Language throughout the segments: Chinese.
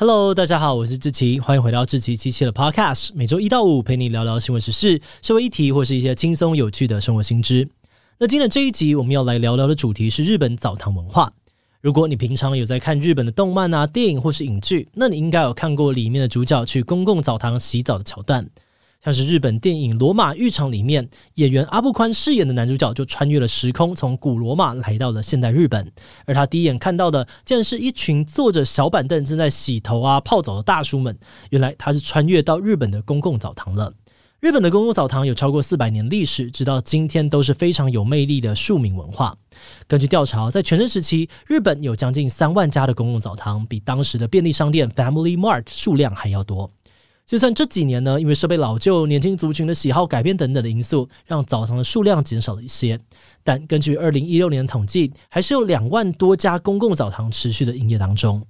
Hello，大家好，我是志奇，欢迎回到志奇七七的 Podcast，每周一到五陪你聊聊新闻时事、社会议题或是一些轻松有趣的生活新知。那今天这一集我们要来聊聊的主题是日本澡堂文化。如果你平常有在看日本的动漫啊、电影或是影剧，那你应该有看过里面的主角去公共澡堂洗澡的桥段。像是日本电影《罗马浴场》里面，演员阿部宽饰演的男主角就穿越了时空，从古罗马来到了现代日本。而他第一眼看到的，竟然是一群坐着小板凳正在洗头啊、泡澡的大叔们。原来他是穿越到日本的公共澡堂了。日本的公共澡堂有超过四百年历史，直到今天都是非常有魅力的庶民文化。根据调查，在全盛时期，日本有将近三万家的公共澡堂，比当时的便利商店 Family Mart 数量还要多。就算这几年呢，因为设备老旧、年轻族群的喜好改变等等的因素，让澡堂的数量减少了一些，但根据二零一六年的统计，还是有两万多家公共澡堂持续的营业当中。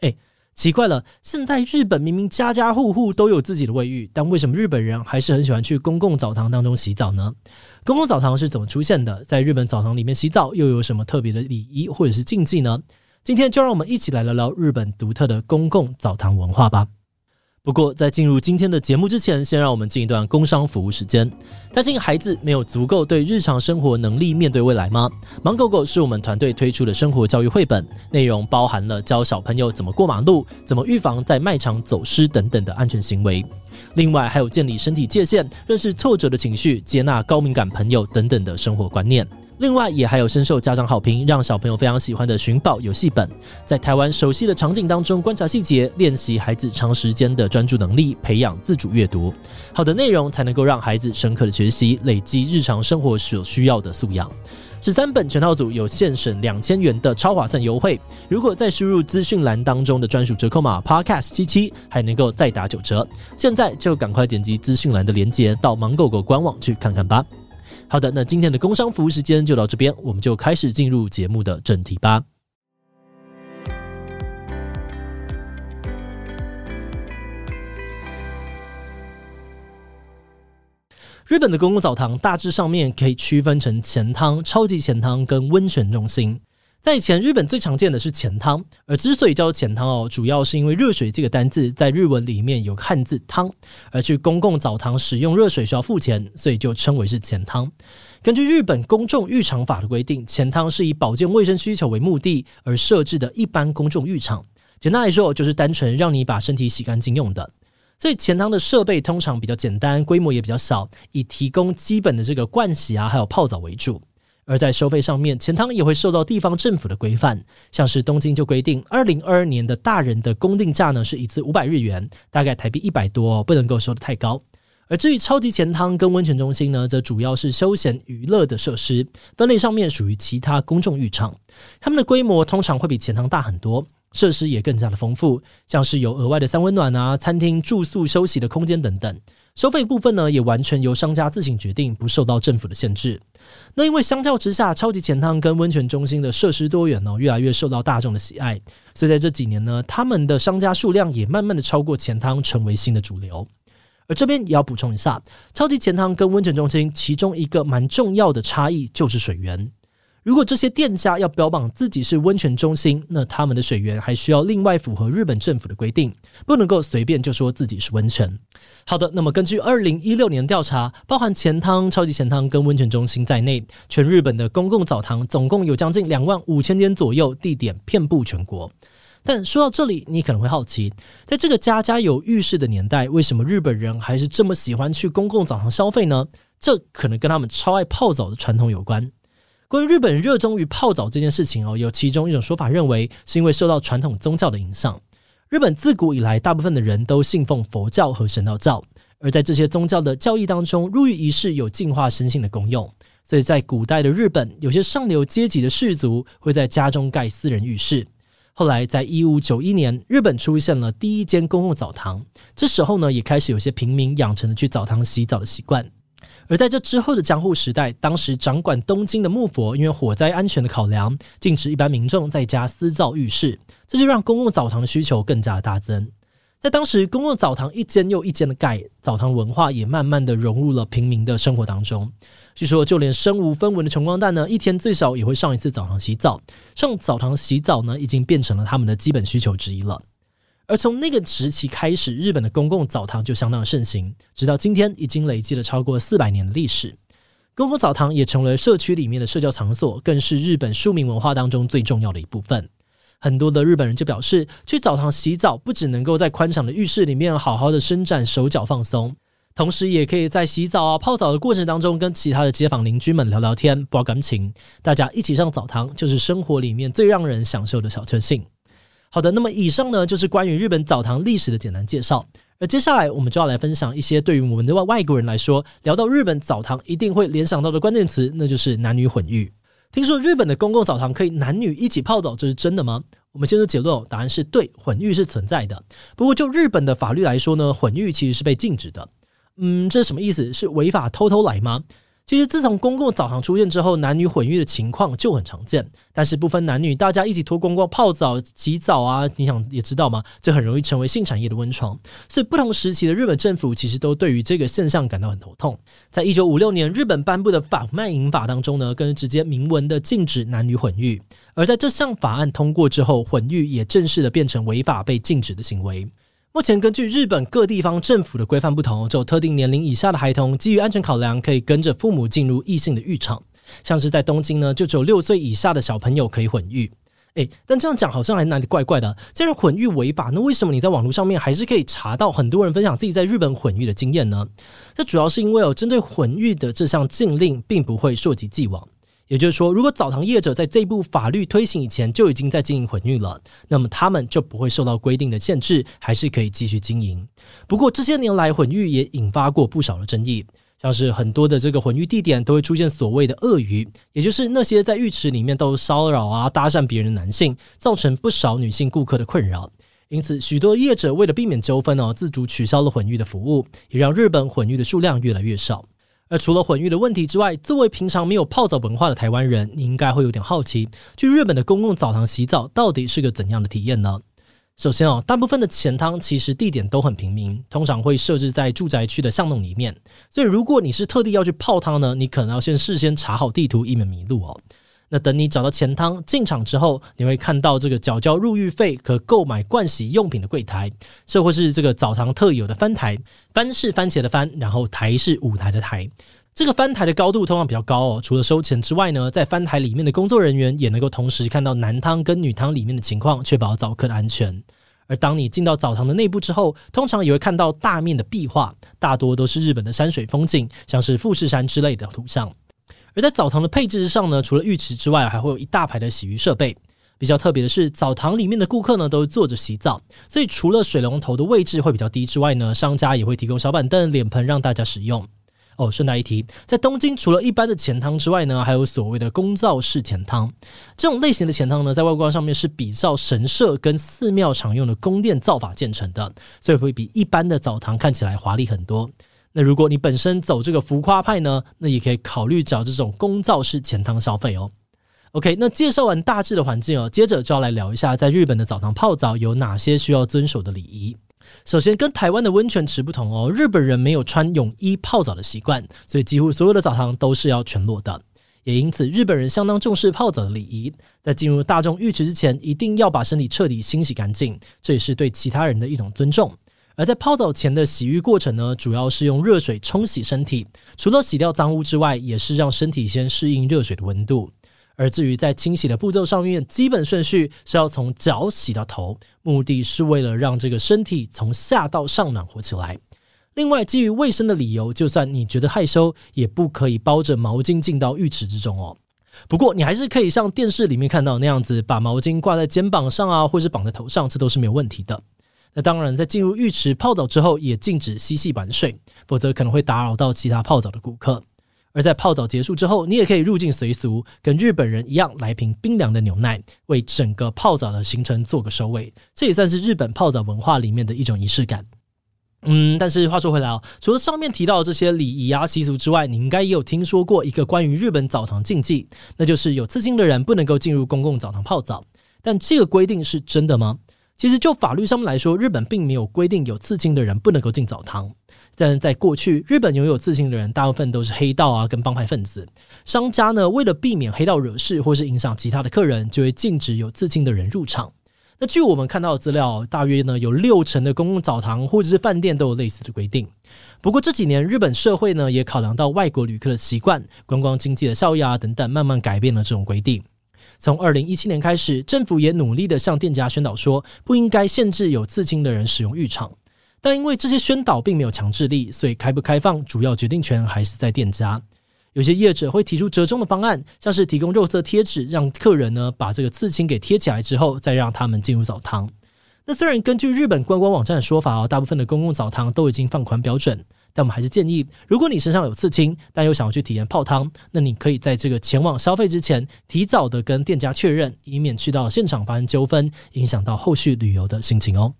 诶，奇怪了，现在日本明明家家户户都有自己的卫浴，但为什么日本人还是很喜欢去公共澡堂当中洗澡呢？公共澡堂是怎么出现的？在日本澡堂里面洗澡又有什么特别的礼仪或者是禁忌呢？今天就让我们一起来聊聊日本独特的公共澡堂文化吧。不过，在进入今天的节目之前，先让我们进一段工商服务时间。担心孩子没有足够对日常生活能力面对未来吗？芒狗狗是我们团队推出的生活教育绘本，内容包含了教小朋友怎么过马路、怎么预防在卖场走失等等的安全行为。另外，还有建立身体界限、认识挫折的情绪、接纳高敏感朋友等等的生活观念。另外，也还有深受家长好评，让小朋友非常喜欢的寻宝游戏本，在台湾熟悉的场景当中观察细节，练习孩子长时间的专注能力，培养自主阅读。好的内容才能够让孩子深刻的学习，累积日常生活所需要的素养。十三本全套组有现省两千元的超划算优惠，如果再输入资讯栏当中的专属折扣码 Podcast 七七，还能够再打九折。现在就赶快点击资讯栏的链接，到芒狗狗官网去看看吧。好的，那今天的工商服务时间就到这边，我们就开始进入节目的正题吧。日本的公共澡堂大致上面可以区分成前汤、超级前汤跟温泉中心。在以前，日本最常见的是钱汤，而之所以叫做钱汤哦，主要是因为热水这个单字在日文里面有汉字汤，而去公共澡堂使用热水需要付钱，所以就称为是钱汤。根据日本公众浴场法的规定，钱汤是以保健卫生需求为目的而设置的一般公众浴场。简单来说，就是单纯让你把身体洗干净用的。所以钱汤的设备通常比较简单，规模也比较小，以提供基本的这个盥洗啊，还有泡澡为主。而在收费上面，钱汤也会受到地方政府的规范，像是东京就规定，二零二二年的大人的公定价呢是一次五百日元，大概台币一百多，不能够收得太高。而至于超级钱汤跟温泉中心呢，则主要是休闲娱乐的设施，分类上面属于其他公众浴场，它们的规模通常会比钱汤大很多，设施也更加的丰富，像是有额外的三温暖啊、餐厅、住宿、休息的空间等等。收费部分呢，也完全由商家自行决定，不受到政府的限制。那因为相较之下，超级钱汤跟温泉中心的设施多元呢，越来越受到大众的喜爱，所以在这几年呢，他们的商家数量也慢慢的超过钱汤，成为新的主流。而这边也要补充一下，超级钱汤跟温泉中心其中一个蛮重要的差异就是水源。如果这些店家要标榜自己是温泉中心，那他们的水源还需要另外符合日本政府的规定，不能够随便就说自己是温泉。好的，那么根据二零一六年调查，包含钱汤、超级钱汤跟温泉中心在内，全日本的公共澡堂总共有将近两万五千间左右，地点遍布全国。但说到这里，你可能会好奇，在这个家家有浴室的年代，为什么日本人还是这么喜欢去公共澡堂消费呢？这可能跟他们超爱泡澡的传统有关。关于日本热衷于泡澡这件事情哦，有其中一种说法认为是因为受到传统宗教的影响。日本自古以来，大部分的人都信奉佛教和神道教，而在这些宗教的教义当中，入浴仪式有净化身心的功用。所以在古代的日本，有些上流阶级的士族会在家中盖私人浴室。后来，在一五九一年，日本出现了第一间公共澡堂，这时候呢，也开始有些平民养成了去澡堂洗澡的习惯。而在这之后的江户时代，当时掌管东京的幕府因为火灾安全的考量，禁止一般民众在家私造浴室，这就让公共澡堂的需求更加的大增。在当时，公共澡堂一间又一间的盖，澡堂文化也慢慢的融入了平民的生活当中。据说，就连身无分文的穷光蛋呢，一天最少也会上一次澡堂洗澡。上澡堂洗澡呢，已经变成了他们的基本需求之一了。而从那个时期开始，日本的公共澡堂就相当盛行，直到今天已经累积了超过四百年的历史。公共澡堂也成为社区里面的社交场所，更是日本庶民文化当中最重要的一部分。很多的日本人就表示，去澡堂洗澡不只能够在宽敞的浴室里面好好的伸展手脚放松，同时也可以在洗澡啊泡澡的过程当中跟其他的街坊邻居们聊聊天、博感情。大家一起上澡堂，就是生活里面最让人享受的小确幸。好的，那么以上呢就是关于日本澡堂历史的简单介绍。而接下来我们就要来分享一些对于我们的外外国人来说，聊到日本澡堂一定会联想到的关键词，那就是男女混浴。听说日本的公共澡堂可以男女一起泡澡，这是真的吗？我们先说结论哦，答案是对，混浴是存在的。不过就日本的法律来说呢，混浴其实是被禁止的。嗯，这是什么意思？是违法偷偷来吗？其实，自从公共澡堂出现之后，男女混浴的情况就很常见。但是不分男女，大家一起脱光光泡澡、洗澡啊，你想也知道吗？这很容易成为性产业的温床。所以，不同时期的日本政府其实都对于这个现象感到很头痛。在一九五六年，日本颁布的贩卖淫法当中呢，更是直接明文的禁止男女混浴。而在这项法案通过之后，混浴也正式的变成违法被禁止的行为。目前根据日本各地方政府的规范不同，只有特定年龄以下的孩童，基于安全考量，可以跟着父母进入异性的浴场。像是在东京呢，就只有六岁以下的小朋友可以混浴。诶，但这样讲好像还哪里怪怪的。既然混浴违法，那为什么你在网络上面还是可以查到很多人分享自己在日本混浴的经验呢？这主要是因为哦，针对混浴的这项禁令，并不会溯及既往。也就是说，如果澡堂业者在这部法律推行以前就已经在经营混浴了，那么他们就不会受到规定的限制，还是可以继续经营。不过这些年来，混浴也引发过不少的争议，像是很多的这个混浴地点都会出现所谓的鳄鱼，也就是那些在浴池里面都骚扰啊、搭讪别人的男性，造成不少女性顾客的困扰。因此，许多业者为了避免纠纷哦，自主取消了混浴的服务，也让日本混浴的数量越来越少。而除了混浴的问题之外，作为平常没有泡澡文化的台湾人，你应该会有点好奇，去日本的公共澡堂洗澡到底是个怎样的体验呢？首先哦，大部分的浅汤其实地点都很平民，通常会设置在住宅区的巷弄里面，所以如果你是特地要去泡汤呢，你可能要先事先查好地图，以免迷路哦。那等你找到钱汤进场之后，你会看到这个缴交入浴费可购买盥洗用品的柜台，这或是这个澡堂特有的翻台。翻是番茄的翻，然后台是舞台的台。这个翻台的高度通常比较高哦。除了收钱之外呢，在翻台里面的工作人员也能够同时看到男汤跟女汤里面的情况，确保澡客的安全。而当你进到澡堂的内部之后，通常也会看到大面的壁画，大多都是日本的山水风景，像是富士山之类的图像。而在澡堂的配置上呢，除了浴池之外，还会有一大排的洗浴设备。比较特别的是，澡堂里面的顾客呢都是坐着洗澡，所以除了水龙头的位置会比较低之外呢，商家也会提供小板凳、脸盆让大家使用。哦，顺带一提，在东京除了一般的钱汤之外呢，还有所谓的公造式钱汤。这种类型的钱汤呢，在外观上面是比照神社跟寺庙常用的宫殿造法建成的，所以会比一般的澡堂看起来华丽很多。那如果你本身走这个浮夸派呢，那也可以考虑找这种公造式前汤消费哦。OK，那介绍完大致的环境哦，接着就要来聊一下在日本的澡堂泡澡有哪些需要遵守的礼仪。首先，跟台湾的温泉池不同哦，日本人没有穿泳衣泡澡的习惯，所以几乎所有的澡堂都是要全裸的。也因此，日本人相当重视泡澡的礼仪，在进入大众浴池之前，一定要把身体彻底清洗干净，这也是对其他人的一种尊重。而在泡澡前的洗浴过程呢，主要是用热水冲洗身体，除了洗掉脏污之外，也是让身体先适应热水的温度。而至于在清洗的步骤上面，基本顺序是要从脚洗到头，目的是为了让这个身体从下到上暖和起来。另外，基于卫生的理由，就算你觉得害羞，也不可以包着毛巾进到浴池之中哦。不过，你还是可以像电视里面看到那样子，把毛巾挂在肩膀上啊，或是绑在头上，这都是没有问题的。那当然，在进入浴池泡澡之后，也禁止嬉戏玩水，否则可能会打扰到其他泡澡的顾客。而在泡澡结束之后，你也可以入境随俗，跟日本人一样来瓶冰凉的牛奶，为整个泡澡的行程做个收尾。这也算是日本泡澡文化里面的一种仪式感。嗯，但是话说回来哦，除了上面提到的这些礼仪啊习俗之外，你应该也有听说过一个关于日本澡堂禁忌，那就是有刺青的人不能够进入公共澡堂泡澡。但这个规定是真的吗？其实，就法律上面来说，日本并没有规定有刺青的人不能够进澡堂。但在过去，日本拥有刺青的人大部分都是黑道啊，跟帮派分子。商家呢，为了避免黑道惹事或是影响其他的客人，就会禁止有刺青的人入场。那据我们看到的资料，大约呢有六成的公共澡堂或者是饭店都有类似的规定。不过这几年日本社会呢也考量到外国旅客的习惯、观光经济的效益啊等等，慢慢改变了这种规定。从二零一七年开始，政府也努力的向店家宣导说，不应该限制有刺青的人使用浴场。但因为这些宣导并没有强制力，所以开不开放，主要决定权还是在店家。有些业者会提出折中的方案，像是提供肉色贴纸，让客人呢把这个刺青给贴起来之后，再让他们进入澡堂。那虽然根据日本观光网站的说法哦，大部分的公共澡堂都已经放宽标准，但我们还是建议，如果你身上有刺青，但又想要去体验泡汤，那你可以在这个前往消费之前，提早的跟店家确认，以免去到现场发生纠纷，影响到后续旅游的心情哦。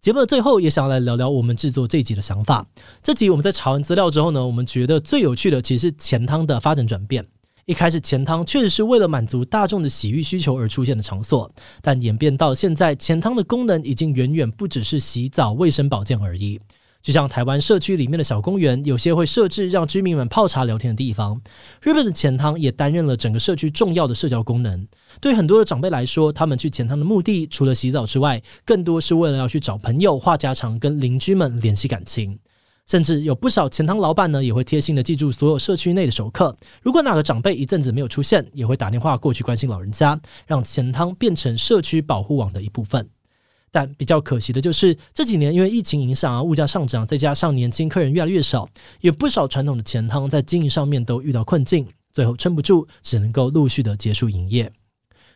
节目的最后，也想要来聊聊我们制作这一集的想法。这集我们在查完资料之后呢，我们觉得最有趣的其实是钱汤的发展转变。一开始，钱汤确实是为了满足大众的洗浴需求而出现的场所，但演变到现在，钱汤的功能已经远远不只是洗澡、卫生保健而已。就像台湾社区里面的小公园，有些会设置让居民们泡茶聊天的地方。日本的钱汤也担任了整个社区重要的社交功能。对很多的长辈来说，他们去钱汤的目的，除了洗澡之外，更多是为了要去找朋友、话家常、跟邻居们联系感情。甚至有不少钱汤老板呢，也会贴心的记住所有社区内的熟客。如果哪个长辈一阵子没有出现，也会打电话过去关心老人家，让钱汤变成社区保护网的一部分。但比较可惜的就是这几年因为疫情影响啊，物价上涨，再加上年轻客人越来越少，有不少传统的钱汤在经营上面都遇到困境，最后撑不住，只能够陆续的结束营业。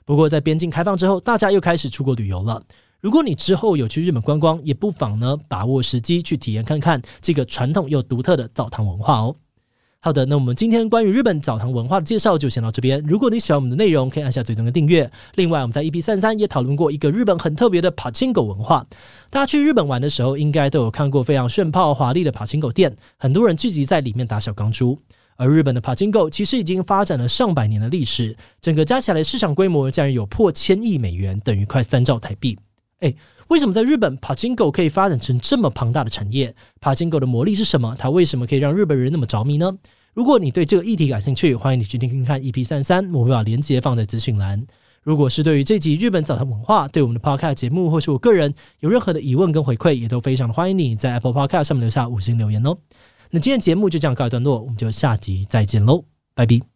不过在边境开放之后，大家又开始出国旅游了。如果你之后有去日本观光，也不妨呢把握时机去体验看看这个传统又独特的澡堂文化哦。好的，那我们今天关于日本澡堂文化的介绍就先到这边。如果你喜欢我们的内容，可以按下最终的订阅。另外，我们在 EP 三三也讨论过一个日本很特别的柏青狗文化。大家去日本玩的时候，应该都有看过非常炫炮华丽的柏青狗店，很多人聚集在里面打小钢珠。而日本的柏青狗其实已经发展了上百年的历史，整个加起来市场规模竟然有破千亿美元，等于快三兆台币。诶，为什么在日本柏青哥可以发展成这么庞大的产业？柏青哥的魔力是什么？它为什么可以让日本人那么着迷呢？如果你对这个议题感兴趣，欢迎你去听听看 EP 三三，我会把链接放在资讯栏。如果是对于这集日本澡堂文化，对我们的 Podcast 节目或是我个人有任何的疑问跟回馈，也都非常的欢迎你在 Apple Podcast 上面留下五星留言哦。那今天节目就这样告一段落，我们就下集再见喽，拜拜。